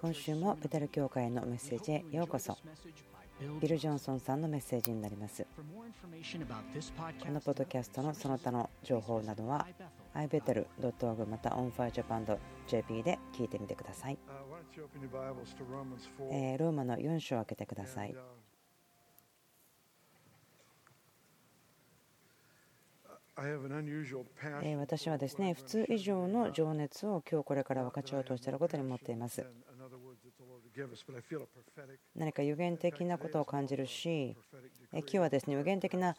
今週もベテル教会のメッセージへようこそ。ビル・ジョンソンさんのメッセージになります。このポッドキャストのその他の情報などは ibetel.org また onfirejapan.jp で聞いてみてください。えローマの4章を開けてください私はですね普通以上の情熱を今日これから分かち合おうとしていることに思っています。何か予言的なことを感じるし今日はですね予言的な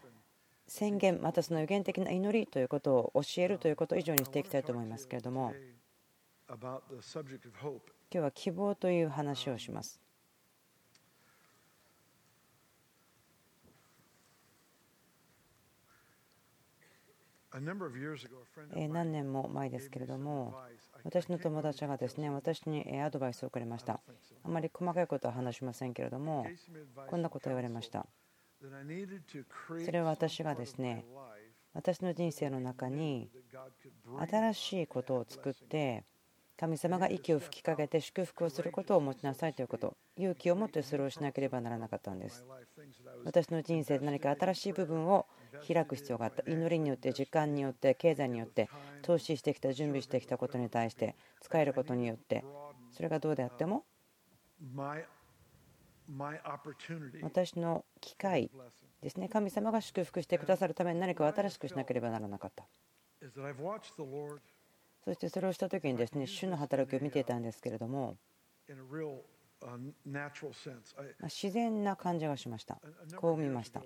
宣言またその予言的な祈りということを教えるということ以上にしていきたいと思いますけれども今日は希望という話をします何年も前ですけれども私の友達がですね私にアドバイスをくれました。あまり細かいことは話しませんけれどもこんなことを言われました。それは私がですね私の人生の中に新しいことを作って神様が息を吹きかけて祝福をすることを持ちなさいということ勇気を持ってそれをしなければならなかったんです。私の人生で何か新しい部分を開く必要があった。祈りによって時間によって経済によって投資してきた準備してきたことに対して使えることによってそれがどうであっても私の機会ですね。神様が祝福してくださるために何かを新しくしなければならなかった。そしてそれをした時にですね主の働きを見ていたんですけれども自然な感じがしました。こう見ました。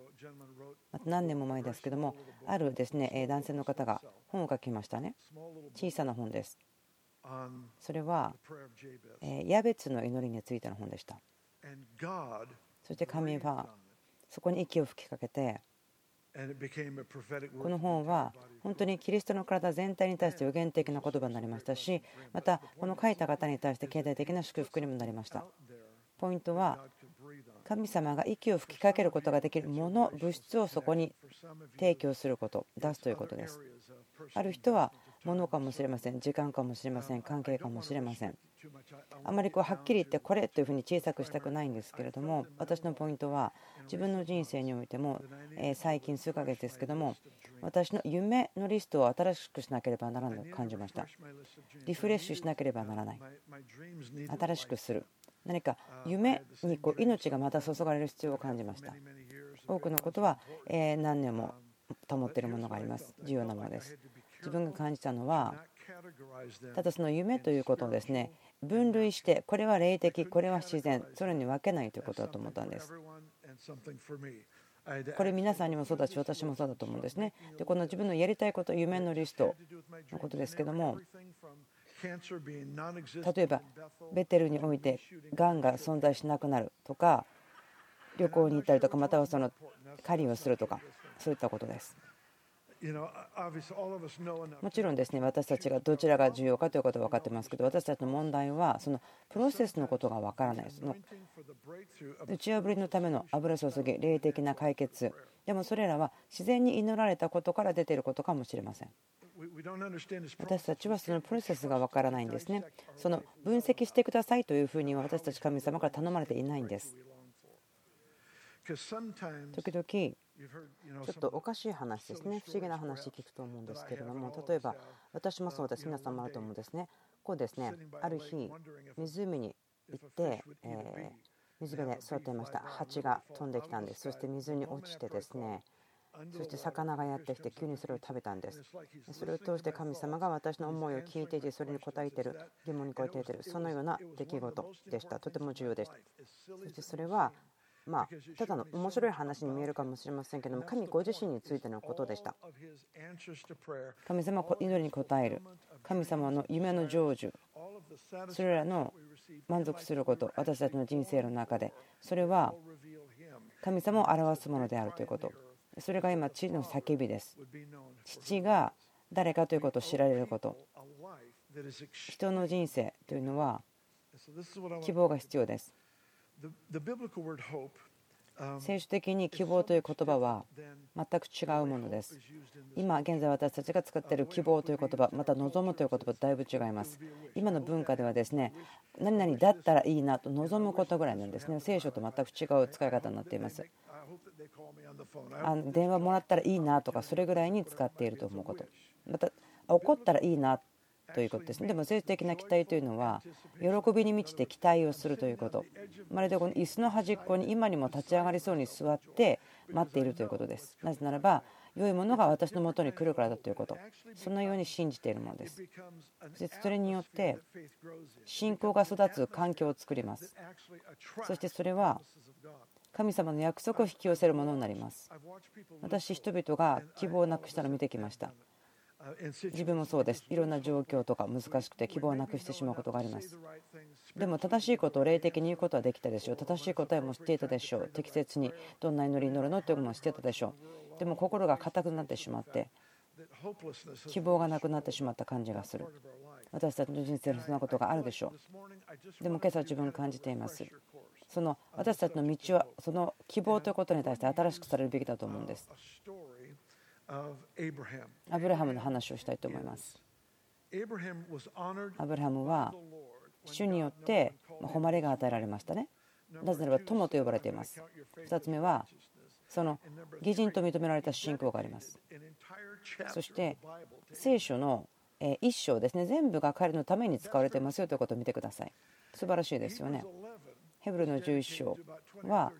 何年も前ですけどもあるですね男性の方が本を書きましたね。小さな本です。それはヤベツの祈りについての本でした。そして神はそこに息を吹きかけてこの本は本当にキリストの体全体に対して予言的な言葉になりましたしまたこの書いた方に対して経済的な祝福にもなりましたポイントは神様が息を吹きかけることができるもの物質をそこに提供すること出すということです。ある人は物かもしれません時間かもしれません関係かもしれません。あまりこうはっきり言ってこれというふうに小さくしたくないんですけれども私のポイントは自分の人生においても最近数ヶ月ですけども私の夢のリストを新しくしなければならないと感じました。リフレッシュしなければならない。新しくする。何か夢にこう命がまた注がれる必要を感じました。多くのことは何年も保っているものがあります。重要なものです。自分が感じたのはただその夢ということをですね。分類してこれは霊的これは自然それに分けないということだと思ったんです。これ皆さんにもそうだし私もそうだと思うんですね。でこの自分のやりたいこと夢のリストのことですけども例えばベテルにおいてがんが存在しなくなるとか旅行に行ったりとかまたはその狩りをするとかそういったことですもちろんですね私たちがどちらが重要かということは分かってますけど私たちの問題はそのプロセスのことが分からないその打ち破りのための油注ぎ霊的な解決。でもそれらは自然に祈られたことから出ていることかもしれません。私たちはそのプロセスが分からないんですね。その分析してくださいというふうには私たち神様から頼まれていないんです。時々ちょっとおかしい話ですね。不思議な話聞くと思うんですけれども。例えば私もそうです。皆さんもあると思うんですね。こうですねある日湖に行ってえ水辺で座っていました。蜂が飛んできたんです。そして水に落ちてですねそして魚がやってきて急にそれを食べたんです。それを通して神様が私の思いを聞いていてそれに応えている疑問に答えているそのような出来事でした。とても重要でしたそしてそれはまあ、ただの面白い話に見えるかもしれませんけども神ご自身についてのことでした。神様祈りに応える。神様の夢の成就それらの満足すること私たちの人生の中で。それは神様を表すものであるということ。それが今地の叫びです。父が誰かということを知られること。人の人生というのは希望が必要です。聖書的に希望という言葉は全く違うものです。今現在私たちが使っている希望という言葉また望むという言葉とだいぶ違います。今の文化ではですね何々だったらいいなと望むことぐらいなんですね。聖書と全く違う使い方になっています。あの電話もらったらいいなとかそれぐらいに使っていると思うこと。また怒ったらいいなということですね。でも政治的な期待というのは喜びに満ちて期待をするということ。まるでこの椅子の端っこに今にも立ち上がりそうに座って待っているということです。なぜならば良いものが私のもとに来るからだということ。そのように信じているものです。そしてそれによって信仰が育つ環境を作ります。そしてそれは神様の約束を引き寄せるものになります。私人々が希望をなくしたのを見てきました。自分もそうです。いろんな状況とか難しくて希望をなくしてしまうことがあります。でも正しいことを霊的に言うことはできたでしょう。正しい答えも知っていたでしょう。適切にどんな祈りに乗るのということも知ってたでしょう。でも心が硬くなってしまって希望がなくなってしまった感じがする。私たちの人生にそんなことがあるでしょう。でも今朝自分感じています。その私たちの道はその希望ということに対して新しくされるべきだと思うんです。アブラハムの話をしたいと思います。アブラハムは主によって誉れが与えられましたね。なぜならば友と呼ばれています。2つ目はその義人と認められた信仰があります。そして聖書の一章ですね全部が彼のために使われていますよということを見てください。素晴らしいですよね。ヘブルの11章は、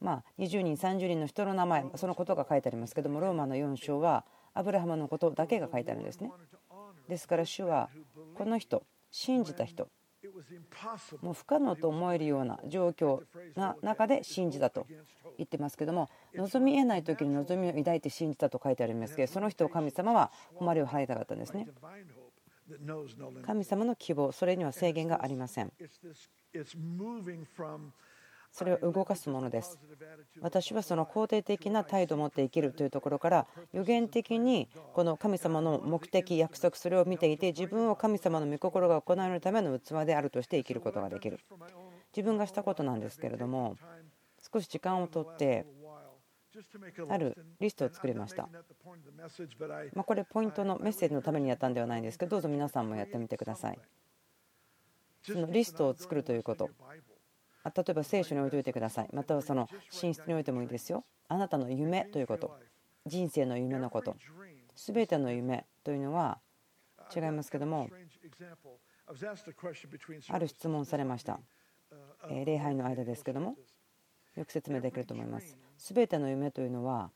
まあ、20人30人の人の名前そのことが書いてありますけどもローマの4章はアブラハムのことだけが書いてあるんですね。ですから主はこの人信じた人もう不可能と思えるような状況の中で信じたと言ってますけども望み得ない時に望みを抱いて信じたと書いてありますけどその人を神様は誉れを払いたかったんですね。神様の希望それには制限がありません。それを動かすものです私はその肯定的な態度を持って生きるというところから予言的にこの神様の目的約束それを見ていて自分を神様の御心が行われるための器であるとして生きることができる自分がしたことなんですけれども少し時間をとってあるリストを作りました。まこれポイントのメッセージのためにやったんではないんですけどどうぞ皆さんもやってみてください。そのリストを作るということ例えば聖書に置いておいてください。またはその寝室に置いてもいいですよ。あなたの夢ということ。人生の夢のこと。全ての夢というのは違いますけどもある質問されました。礼拝の間ですけどもよく説明できると思います。全ての夢というのは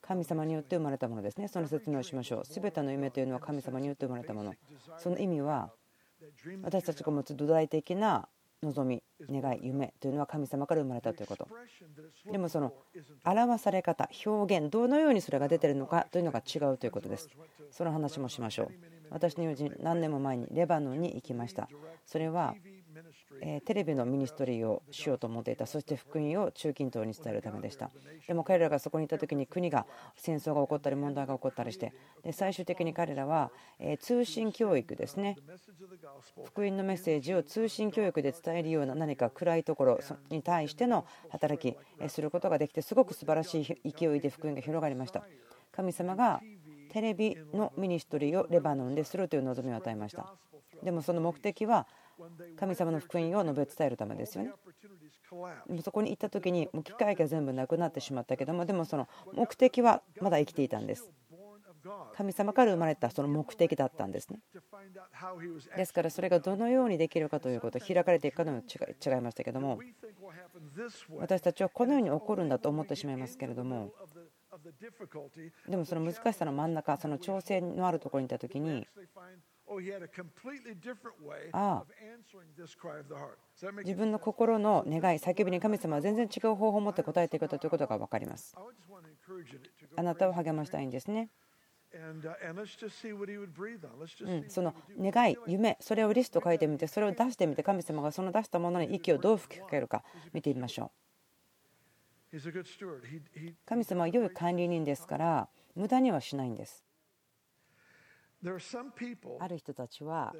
神様によって生まれたものですね。その説明をしましょう。全ての夢というのは神様によって生まれたもの。その意味は私たちが持つ土台的な望み願い夢というのは神様から生まれたということ。でもその表され方表現どのようにそれが出てるのかというのが違うということです。その話もしましょう。私の友人何年も前にレバノンに行きました。それはテレビのミニストリーをしようと思っていた。そして福音を中近東に伝えるためでした。でも彼らがそこにいた時に国が戦争が起こったり問題が起こったりして。で最終的に彼らは通信教育ですね。福音のメッセージを通信教育で伝えるような何か暗いところに対しての働きすることができてすごく素晴らしい勢いで福音が広がりました。神様がテレビのミニストリーをレバノンでするという望みを与えました。でもその目的は神様の福音を述べ伝えるためですよね。そこに行った時にもう機会が全部なくなってしまったけどもでもその目的はまだ生きていたんです。神様から生まれたその目的だったんですね。ですからそれがどのようにできるかということ開かれていくかの違いましたけども私たちはこのように起こるんだと思ってしまいますけれどもでもその難しさの真ん中その調整のあるところにいた時にああ。自分の心の願い叫びに神様は全然違う方法を持って答えていくということが分かります。あなたを励ましたいんですね。うんその願い夢それをリスト書いてみてそれを出してみて神様がその出したものに息をどう吹きかけるか見てみましょう。神様は良い管理人ですから無駄にはしないんですある人たちは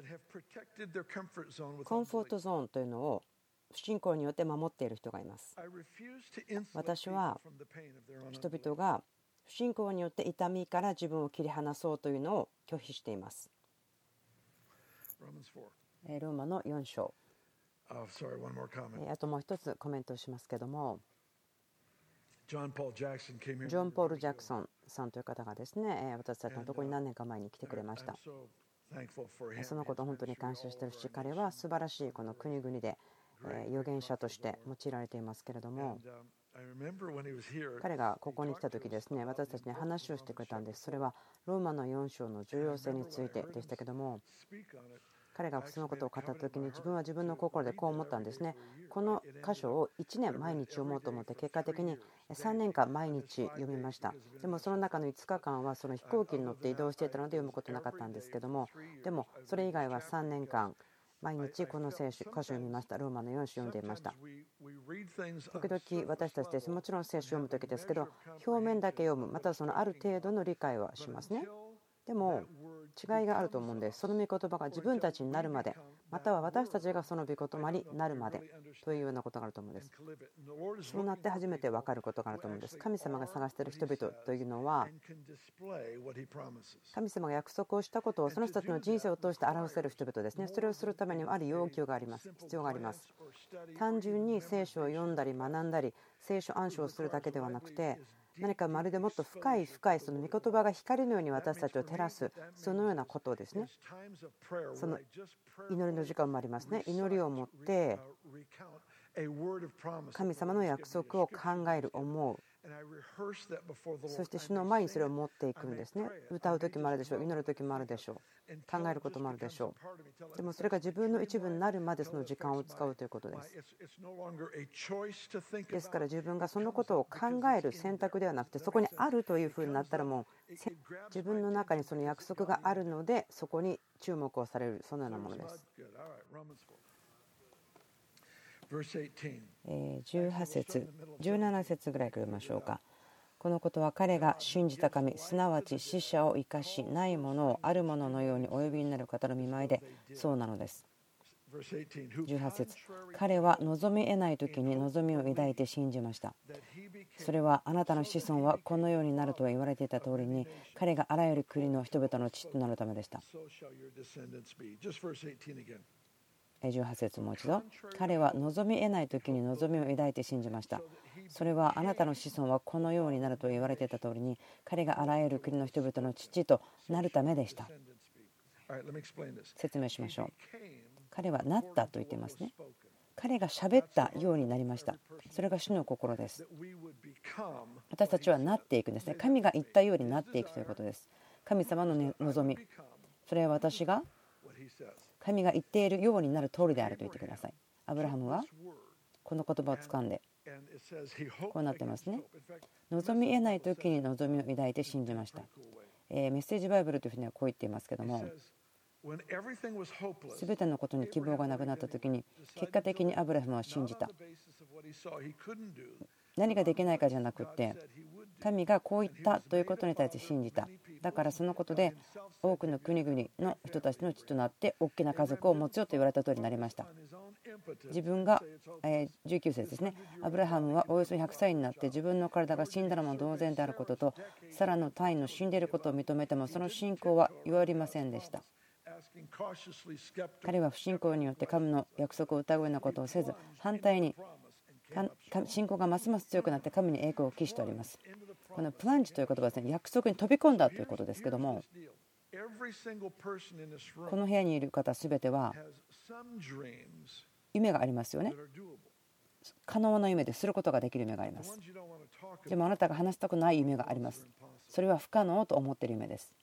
コンフォートゾーンというのを不信仰によって守っている人がいます。私は人々が不信仰によって痛みから自分を切り離そうというのを拒否しています。ローマの4章。あともう一つコメントをしますけどもジョン・ポール・ジャクソンさんという方がですね私たちのところに何年か前に来てくれました。そのことを本当に感謝しているし彼は素晴らしいこの国々で預言者として用いられていますけれども。彼がここに来た時ですね私たちに話をしてくれたんです。それはローマの4章の重要性についてでしたけども彼がそのことを語った時に自分は自分の心でこう思ったんですね。この箇所を1年毎日読もうと思って結果的に3年間毎日読みました。でもその中の5日間はその飛行機に乗って移動していたので読むことなかったんですけどもでもそれ以外は3年間毎日この聖書箇所を読みました。ローマの4章読んでいました。時々私たちですもちろん聖書を読む時ですけど表面だけ読むまたそのある程度の理解はしますね。でも違いがあると思うんです。その御言葉が自分たちになるまでまたは私たちがその御言葉になるまでというようなことがあると思うんです。そうなって初めて分かることがあると思うんです。神様が探している人々というのは神様が約束をしたことをその人たちの人生を通して表せる人々ですね。それをするためにはある要求があります。必要があります。単純に聖書を読んだり学んだり聖書暗唱するだけではなくて何かまるでもっと深い深いその御言葉が光のように私たちを照らすそのようなことですね。その祈りの時間もありますね。祈りを持って神様の約束を考える思うそして主の前にそれを持っていくんですね歌う時もあるでしょう祈る時もあるでしょう考えることもあるでしょうでもそれが自分の一部になるまでその時間を使うということですですから自分がそのことを考える選択ではなくてそこにあるというふうになったらもう自分の中にその約束があるのでそこに注目をされるそのようなものです18節17節ぐらいからましょうか。このことは彼が信じた神すなわち死者を生かしないものをあるもののようにお呼びになる方の見舞いでそうなのです。18節。彼は望み得ない時に望みを抱いて信じました。それはあなたの子孫はこのようになると言われていた通りに彼があらゆる国の人々の父となるためでした18節もう一度。彼は望み得ない時に望みを抱いて信じました。それはあなたの子孫はこのようになると言われていた通りに彼があらゆる国の人々の父となるためでした。説明しましょう。彼はなったと言っていますね。彼が喋ったようになりました。それが主の心です。私たちはなっていくんですね。神が言ったようになっていくということです。神様の望み。それは私が神が言っているようになる通りであると言ってください。アブラハムはこの言葉をつかんでこうなってますね。望み得ない時に望みを抱いて信じました。えメッセージバイブルというふうにはこう言っていますけども全てのことに希望がなくなった時に結果的にアブラハムは信じた何ができないかじゃなくって神がこう言ったということに対して信じただからそのことで多くの国々の人たちの血となって大きな家族を持つよと言われた通りになりました。自分が19節ですね。アブラハムはおよそ100歳になって自分の体が死んだのも同然であることとサラの単位の死んでいることを認めてもその信仰は弱りませんでした。彼は不信仰によって神の約束を疑うようなことをせず反対に信仰がますます強くなって神に栄光を期しております。このプランチという言葉ですね約束に飛び込んだということですけどもこの部屋にいる方全ては夢がありますよね。可能な夢ですることができる夢があります。でもあなたが話したくない夢があります。それは不可能と思っている夢です。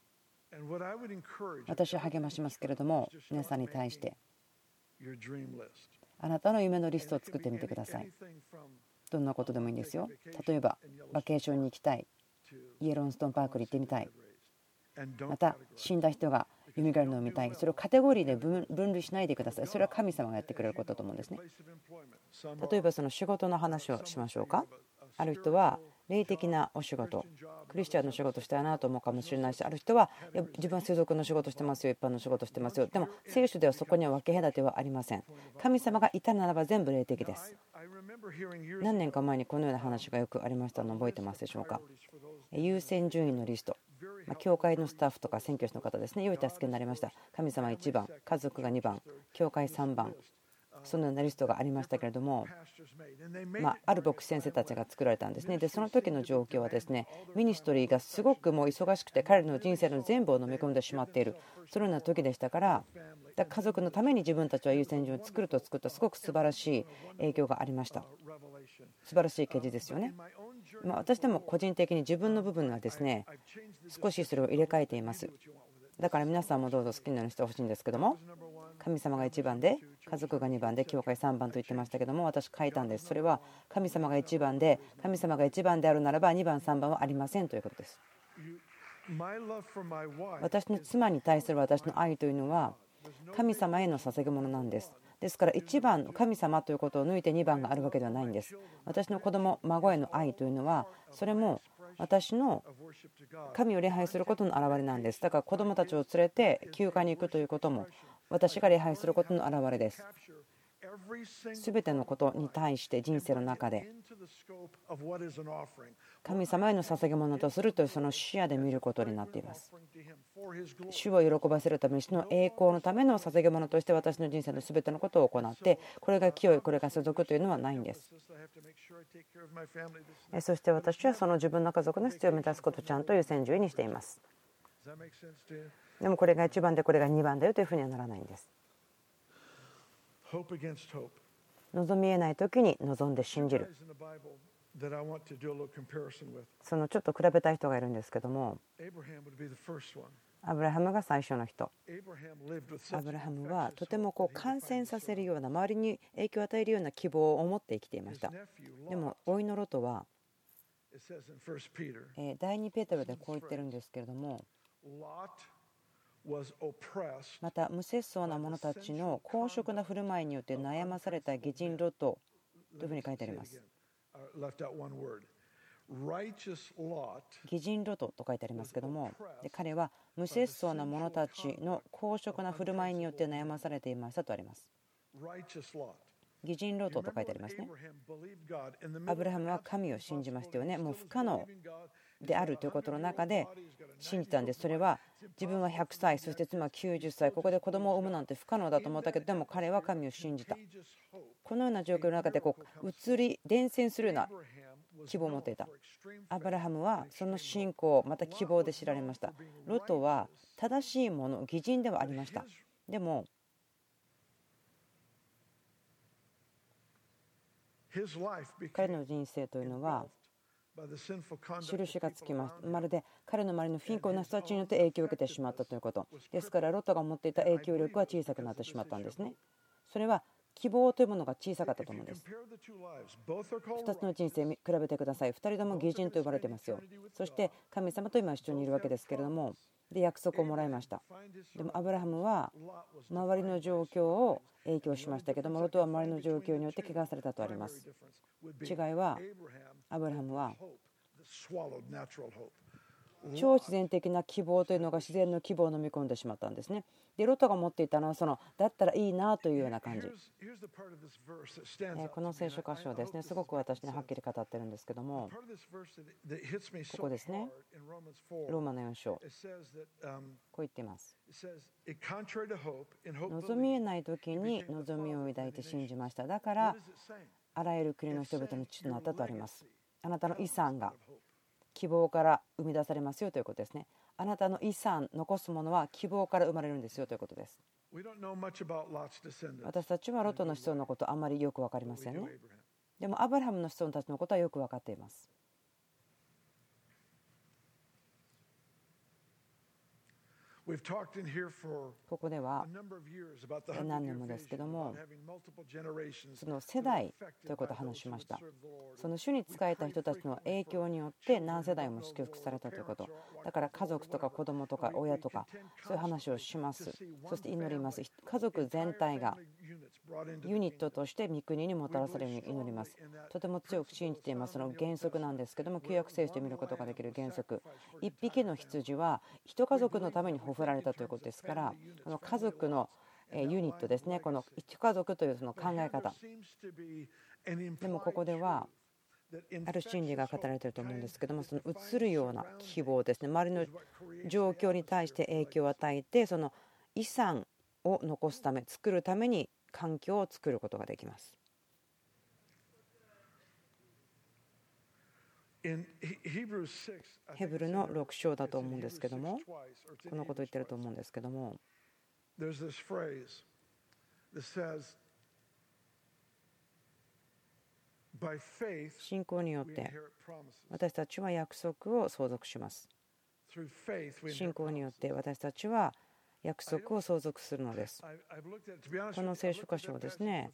私は励ましますけれども皆さんに対してあなたの夢のリストを作ってみてください。どんなことでもいいんですよ。例えば、バケーションに行きたい。イエローストンパークに行ってみたい。また、死んだ人が蘇るのを見たい。それをカテゴリーで分類しないでください。それは神様がやってくれることだと思うんですね。例えば、その仕事の話をしましょうか。ある人は霊的なお仕事クリスチャンの仕事したいなと思うかもしれないしある人は自分は世俗の仕事してますよ一般の仕事してますよ。でも聖書ではそこには分け隔てはありません。神様がいたならば全部霊的です。何年か前にこのような話がよくありましたの覚えてますでしょうか？優先順位のリスト。ま教会のスタッフとか選挙師の方ですね。良い助けになりました。神様1番家族が2番教会3番。そのようなリストがありましたけれども、まあ、る牧師先生たちが作られたんですね。でその時の状況はですねミニストリーがすごくもう忙しくて彼の人生の全部を飲み込んでしまっているそのような時でしたから家族のために自分たちは優先順を作ると作ったすごく素晴らしい影響がありました。素晴らしい記事ですよね。ま私でも個人的に自分の部分はですね少しそれを入れ替えていますだから皆さんもどうぞ好きなようにしてほしいんですけども神様が1番で家族が2番で教会3番と言ってましたけども私書いたんです。それは神様が1番で神様が1番であるならば2番3番はありませんということです。私の妻に対する私の愛というのは神様への捧げ物なんです。ですから1番神様ということを抜いて2番があるわけではないんです。私の子供孫への愛というのはそれも私の神を礼拝することの表れなんです。だから子供たちを連れて休暇に行くということも私が礼拝することの表れです。全てのことに対して人生の中で神様への捧げ物とするというその視野で見ることになっています。主を喜ばせるために主の栄光のための捧げ物として私の人生の全てのことを行ってこれが清いこれが所属というのはないんです。そして私はその自分の家族の必要を満たすことをちゃんと優先順位にしています。でもこれが1番でこれが2番だよというふうにはならないんです。望みえない時に望んで信じるそのちょっと比べたい人がいるんですけどもアブラハムが最初の人。アブラハムはとてもこう感染させるような周りに影響を与えるような希望を持って生きていました。でも甥のロトは第2ペテロでこう言ってるんですけれどもまた無節操な者たちの公職な振る舞いによって悩まされた義人ロトというふうに書いてあります。義人ロトと書いてありますけどもで彼は無節操な者たちの公職な振る舞いによって悩まされていましたとあります。義人ロトと書いてありますね。アブラハムは神を信じましたよね。もう不可能であるということの中で信じたんです。それは自分は100歳そして妻は90歳ここで子供を産むなんて不可能だと思ったけどでも彼は神を信じたこのような状況の中でこう移り伝染するような希望を持っていた。アブラハムはその信仰また希望で知られました。ロトは正しいもの義人ではありました。でも彼の人生というのは印がつきます。まるで彼の周りの貧困な人たちによって影響を受けてしまったということ。ですからロトが持っていた影響力は小さくなってしまったんですね。それは希望というものが小さかったと思うんです。2つの人生比べてください。2人とも義人と呼ばれていますよ。そして神様と今一緒にいるわけですけれども。で約束をもらいました。でもアブラハムは周りの状況を影響しましたけどもロトは周りの状況によって怪我されたとあります。違いはアブラハムは超自然的な希望というのが自然の希望を飲み込んでしまったんですね。でロトが持っていたのはそのだったらいいなというような感じ。この聖書箇所ですねすごく私にはっきり語ってるんですけどもここですねローマの4章こう言っています。望みえない時に望みを抱いて信じました。だからあらゆる国の人々の父となったとあります。あなたの遺産が希望から生み出されますよということですね。あなたの遺産、残すものは希望から生まれるんですよということです。私たちはロトの子孫のことあまりよく分かりませんね。でもアブラハムの子孫たちのことはよく分かっています。ここでは何年もですけどもその世代ということを話しました。その主に仕えた人たちの影響によって何世代も祝福されたということ。だから家族とか子供とか親とかそういう話をします。そして祈ります。家族全体がユニットとして御国にもたらされるように祈ります。とても強く信じています。その原則なんですけども旧約聖書で見ることができる原則。1匹の羊は1家族のためにほふられたということですからこの家族のユニットですねこの1家族というその考え方。でもここではある真理が語られていると思うんですけどもその映るような希望ですね。周りの状況に対して影響を与えてその遺産を残すため作るために環境を作ることができます。ヘブルの6章だと思うんですけどもこのことを言ってると思うんですけども信仰によって私たちは約束を相続します。信仰によって私たちは約束を相続するのです。この聖書箇所をですね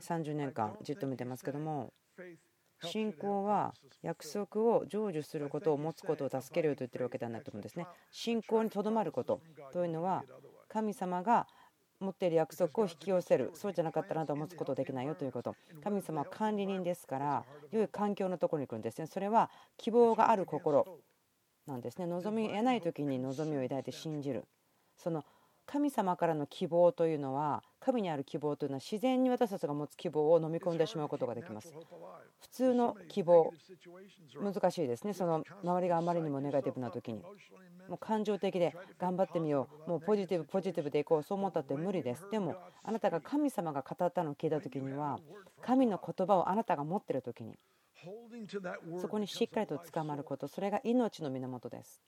30年間じっと見てますけども信仰は約束を成就することを持つことを助けるよと言ってるわけではないと思うんですね。信仰にとどまることというのは神様が持っている約束を引き寄せるそうじゃなかったらあなたは持つことできないよということ神様は管理人ですから良い環境のところに来るんですねそれは希望がある心なんですね望み得ない時に望みを抱いて信じるその神様からの希望というのは神にある希望というのは自然に私たちが持つ希望を飲み込んでしまうことができます。普通の希望難しいですね。その周りがあまりにもネガティブな時に。もう感情的で頑張ってみよう。もうポジティブポジティブでいこう。そう思ったって無理です。でもあなたが神様が語ったのを聞いた時には神の言葉をあなたが持ってる時にそこにしっかりと捕まることそれが命の源です。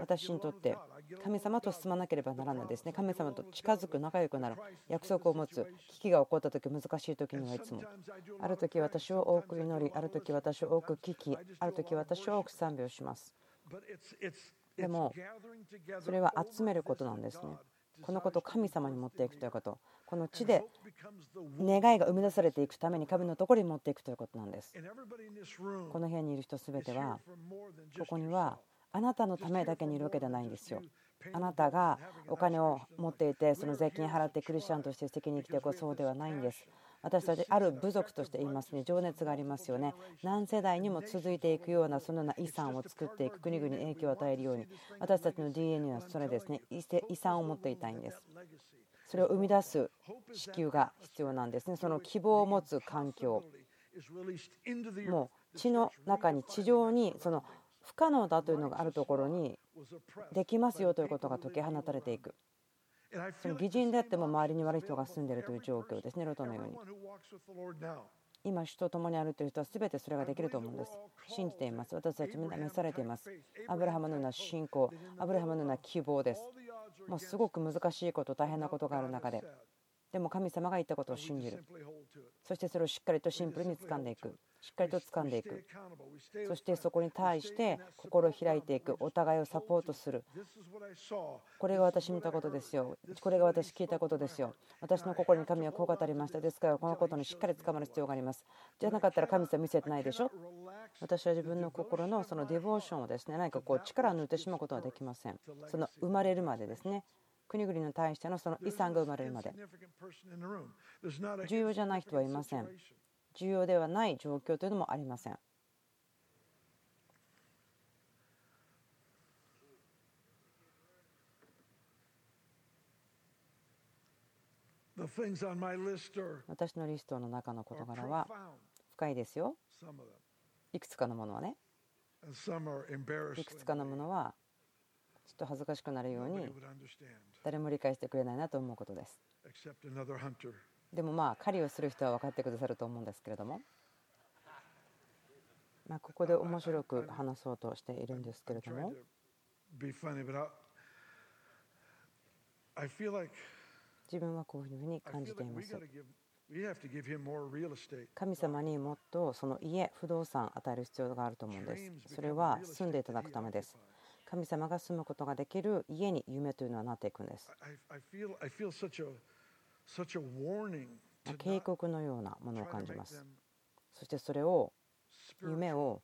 私にとって神様と進まなければならないですね。神様と近づく仲良くなる約束を持つ危機が起こった時難しい時にはいつもある時私を多く祈りある時私を多く聞きある時私を多く賛美をします。でもそれは集めることなんですね。このことを神様に持っていくということこの地で願いが生み出されていくために神のところに持っていくということなんです。この部屋にいる人全てはここにはあなたのためだけにいるわけではないんですよ。あなたがお金を持っていてその税金払ってクリスチャンとして素敵に生きていこうそうではないんです。私たちある部族として言いますね。情熱がありますよね。何世代にも続いていくようなそのような遺産を作っていく国々に影響を与えるように。私たちの DNA はそれですね。遺産を持っていたいんです。それを生み出す子宮が必要なんですね。その希望を持つ環境。もう地の中に地上にその不可能だというのがあるところにできますよということが解き放たれていく。その偽人であっても周りに悪い人が住んでいるという状況ですねロトのように。今主と共に歩いている人は全てそれができると思うんです。信じています。私たちみんな召されています。アブラハムのような信仰アブラハムのような希望です。もうすごく難しいこと大変なことがある中で。でも神様が言ったことを信じる。そしてそれをしっかりとシンプルに掴んでいく。しっかりと掴んでいく。そしてそこに対して心を開いていく。お互いをサポートする。これが私見たことですよ。これが私聞いたことですよ。私の心に神はこう語りました。ですからこのことにしっかり掴まる必要があります。じゃなかったら神様見せてないでしょ？私は自分の心のそのディボーションをですね何かこう力を抜いてしまうことはできません。その生まれるまでですね。国々に対してのその遺産が生まれるまで。重要じゃない人はいません重要ではない状況というのもありません。私のリストの中の事柄は深いですよ。いくつかのものはね。いくつかのものはちょっと恥ずかしくなるように誰も理解してくれないなと思うことです。でもまあ狩りをする人は分かってくださると思うんですけれども、まあ、ここで面白く話そうとしているんですけれども自分はこういうふうに感じています。神様にもっとその家、不動産与える必要があると思うんです。それは住んでいただくためです。神様が住むことができる家に夢というのはなっていくんです。警告のようなものを感じます。そしてそれを夢を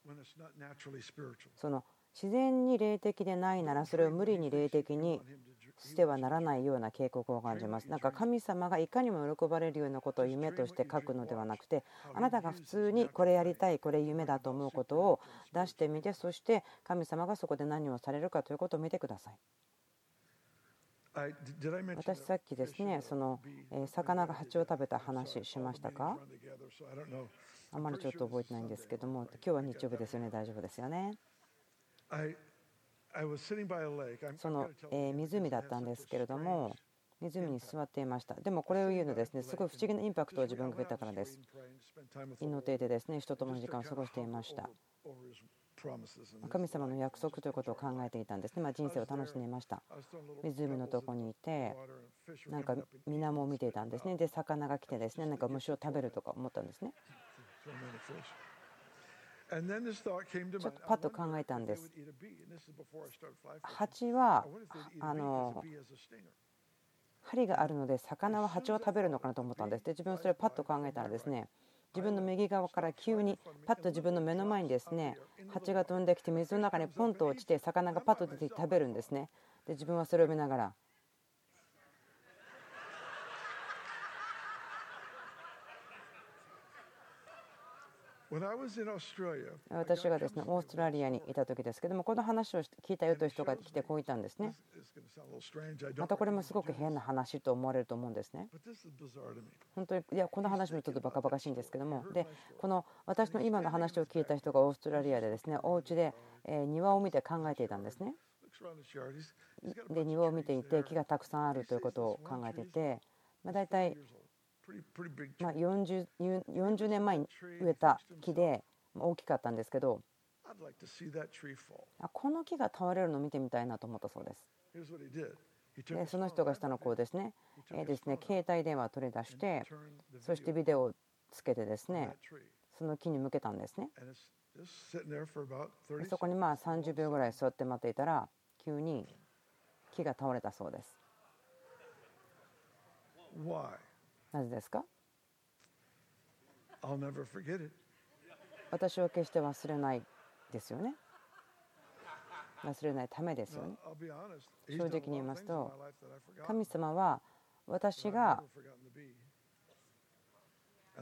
その自然に霊的でないならそれを無理に霊的にしてはならないような警告を感じます。なんか神様がいかにも喜ばれるようなことを夢として書くのではなくてあなたが普通にこれやりたいこれ夢だと思うことを出してみてそして神様がそこで何をされるかということを見てください。私さっきですねその魚が蜂を食べた話しましたか？あまりちょっと覚えてないんですけども今日は日曜日ですよね。大丈夫ですよね。その湖だったんですけれども湖に座っていました。でもこれを言うのですねすごい不思議なインパクトを自分が受けたからです。祈ってでですね人とも時間を過ごしていました。神様の約束ということを考えていたんですね、まあ、人生を楽しんでいました。湖のとこにいてなんか水面を見ていたんですね。で魚が来てですねなんか虫を食べるとか思ったんですね。ちょっとパッと考えたんです蜂はあの針があるので魚は蜂を食べるのかなと思ったんです。で自分それをパッと考えたらですね自分の右側から急にパッと自分の目の前にですね蜂が飛んできて水の中にポンと落ちて魚がパッと出て食べるんですね。で自分はそれを見ながら私がですねオーストラリアにいた時ですけどもこの話を聞いたよという人が来てこう言ったんですね。またこれもすごく変な話と思われると思うんですね。本当にいやこの話もちょっとバカバカしいんですけども。でこの私の今の話を聞いた人がオーストラリアでですねお家で庭を見て考えていたんですね。で庭を見ていて木がたくさんあるということを考えていてまあ大体まあ、40, 40年前に植えた木で大きかったんですけどこの木が倒れるのを見てみたいなと思ったそうです。でその人がしたのこうですね,、えー、ですね携帯電話を取り出してそしてビデオをつけてですねその木に向けたんですね。そこにまあ30秒ぐらい座って待っていたら急に木が倒れたそうですなぜですか？私は決して忘れないですよね。忘れないためですよね。正直に言いますと、神様は私が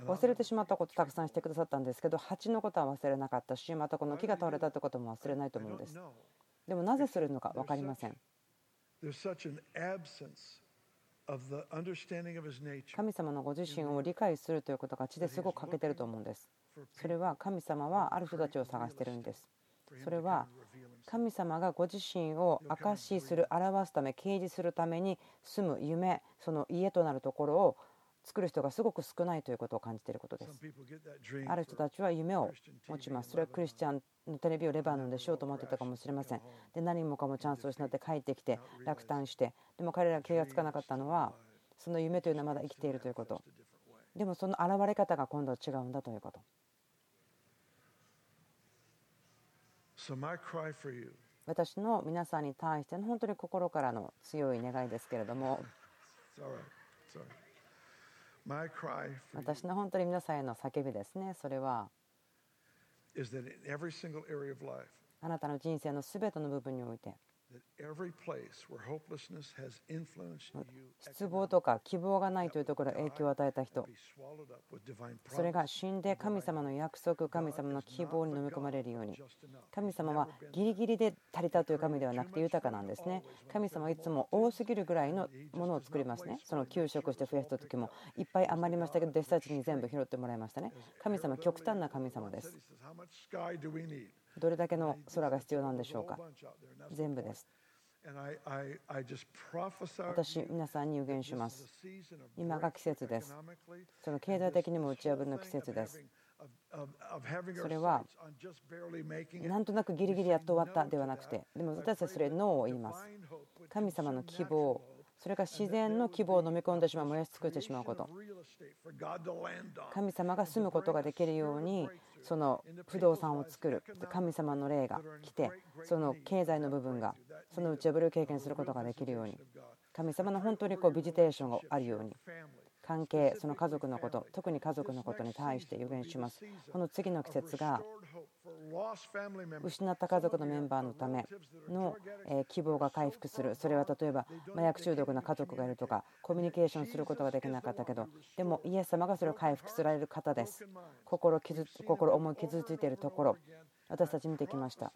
忘れてしまったことたくさんしてくださったんですけど、蜂のことは忘れなかったし、またこの木が倒れたってことも忘れないと思うんです。でもなぜするのか分かりません。神様のご自身を理解するということが血ですごく欠けてると思うんです。それは神様はある人たちを探してるんです。それは神様がご自身を証しする表すため掲示するために住む夢その家となるところを作る人がすごく少ないということを感じていることです。ある人たちは夢を持ちます。それはクリスチャンのテレビをレバノンでしようと思っていたかもしれません。で何もかもチャンスを失って帰ってきて落胆してでも彼らが気がつかなかったのはその夢というのはまだ生きているということ。でもその現れ方が今度は違うんだということ。私の皆さんに対しての本当に心からの強い願いですけれども。私の本当に皆さんへの叫びですね。それは、あなたの人生のすべての部分において、失望とか希望がないというところに影響を与えた人。それが死んで神様の約束神様の希望に飲み込まれるように。神様はギリギリで足りたという神ではなくて豊かなんですね。神様はいつも多すぎるぐらいのものを作りますね。その給食して増やした時もいっぱい余りましたけど弟子たちに全部拾ってもらいましたね。神様極端な神様ですどれだけの空が必要なんでしょうか？全部です私、皆さんに予言します。今が季節です。その経済的にも打ち破りの季節です。それは、なんとなくギリギリやっと終わったではなくて、でも私たちそれ、ノーを言います。神様の希望、それが自然の希望を飲み込んでしまう、燃やし尽くしてしまうこと。神様が住むことができるように、その不動産を作る神様の霊が来てその経済の部分がその打ち破りを経験することができるように神様の本当にこうビジテーションがあるように関係その家族のこと特に家族のことに対して予言します。この次の季節が失った家族のメンバーのための希望が回復する。それは例えば麻薬中毒な家族がいるとかコミュニケーションすることができなかったけどでもイエス様がそれを回復される方です。心傷心思い傷ついているところ私たち見てきました。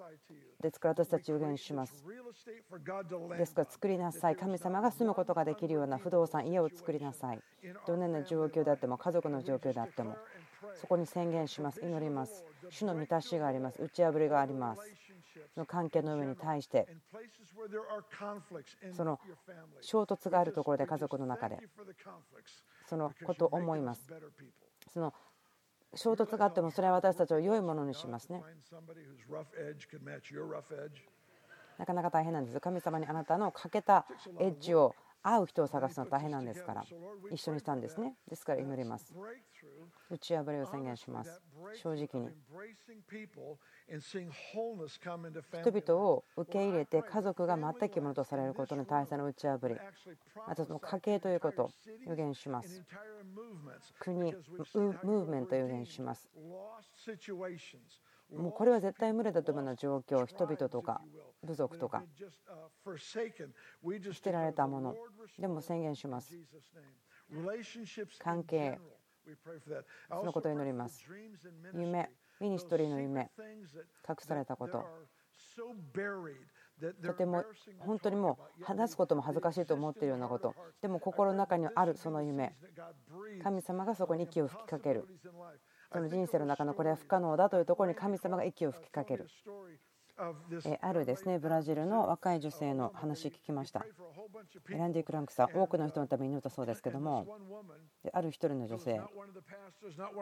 ですから私たち予言します。ですから作りなさい。神様が住むことができるような不動産家を作りなさい。どんな状況であっても家族の状況であってもそこに宣言します。祈ります。主の満たしがあります。打ち破りがあります。の関係の上に対してその衝突があるところで家族の中でそのことを思います。その衝突があってもそれは私たちを良いものにしますね。なかなか大変なんです。神様にあなたの欠けたエッジを合う人を探すのは大変なんですから一緒にしたんですね。ですから祈ります。打ち破りを宣言します。正直に。人々を受け入れて家族が全くものとされることの大切な打ち破り。あとその家計ということを予言します。国、ムーブメントを予言します。もうこれは絶対無理だというような状況、人々とか部族とか、捨てられたもの、でも宣言します。関係、そのことを祈ります。夢、ミニストリーの夢、隠されたこと。とても本当にもう話すことも恥ずかしいと思っているようなこと。でも心の中にあるその夢。神様がそこに息を吹きかける。その人生の中のこれは不可能だというところに神様が息を吹きかける。あるですねブラジルの若い女性の話聞きました。ランディ・クランクさん多くの人のために祈ったそうですけどもある一人の女性。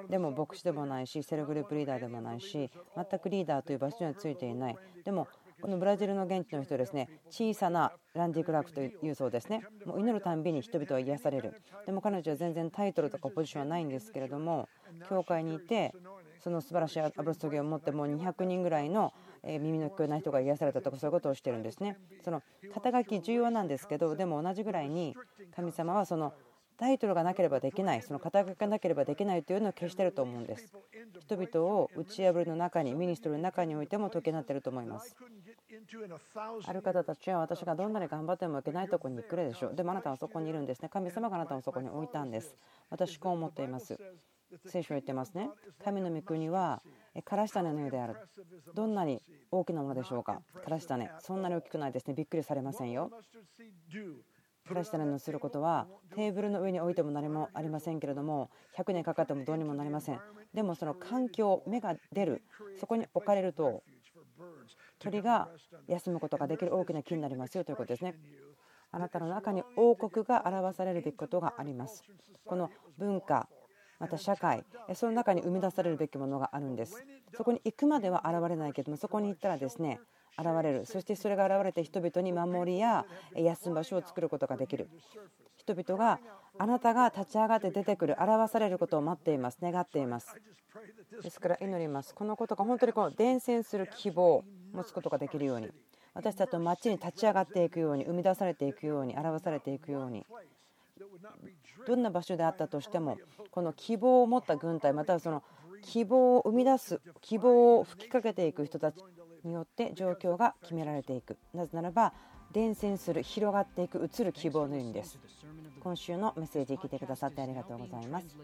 でも牧師でもないしセルグループリーダーでもないし全くリーダーという場所にはついていない。でもこのブラジルの現地の人ですね小さなランディ・クラークというそうですね。もう祈るたんびに人々は癒される。でも彼女は全然タイトルとかポジションはないんですけれども教会にいてその素晴らしい油注ぎを持ってもう200人ぐらいの耳の聞こえない人が癒されたとかそういうことをしてるんですね。その肩書き重要なんですけどでも同じぐらいに神様はそのタイトルがなければできないその肩書きがなければできないというのを消してると思うんです。人々を打ち破りの中にミニストリーの中においても解きなっていると思います。ある方たちは私がどんなに頑張ってもいけないところに来るでしょう。でもあなたはそこにいるんですね。神様があなたをそこに置いたんです。私こう思っています。聖書は言ってますね。神の御国はからし種のようである。どんなに大きなものでしょうか。からし種そんなに大きくないですね。びっくりされませんよ。からし種のすることはテーブルの上に置いても何もありませんけれども100年かかってもどうにもなりません。でもその環境芽が出る。そこに置かれると鳥が休むことができる大きな木になりますよということですね。あなたの中に王国が表されるべきことがあります。この文化また社会その中に生み出されるべきものがあるんです。そこに行くまでは現れないけどもそこに行ったらですね現れる。そしてそれが現れて人々に守りや休む場所を作ることができる。人々があなたが立ち上がって出てくる表されることを待っています。願っています。ですから祈ります。このことが本当にこの伝染する希望を持つことができるように。私たちの街に立ち上がっていくように生み出されていくように表されていくように。どんな場所であったとしてもこの希望を持った軍隊またはその希望を生み出す希望を吹きかけていく人たちによって状況が決められていく。なぜならば伝染する広がっていく移る希望の意味です。今週のメッセージ聞いてくださってありがとうございます。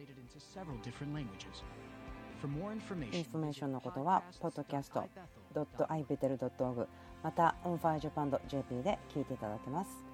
インフォメーションのことは podcast.ibethel.org また onfirejapan.jp で聞いていただけます。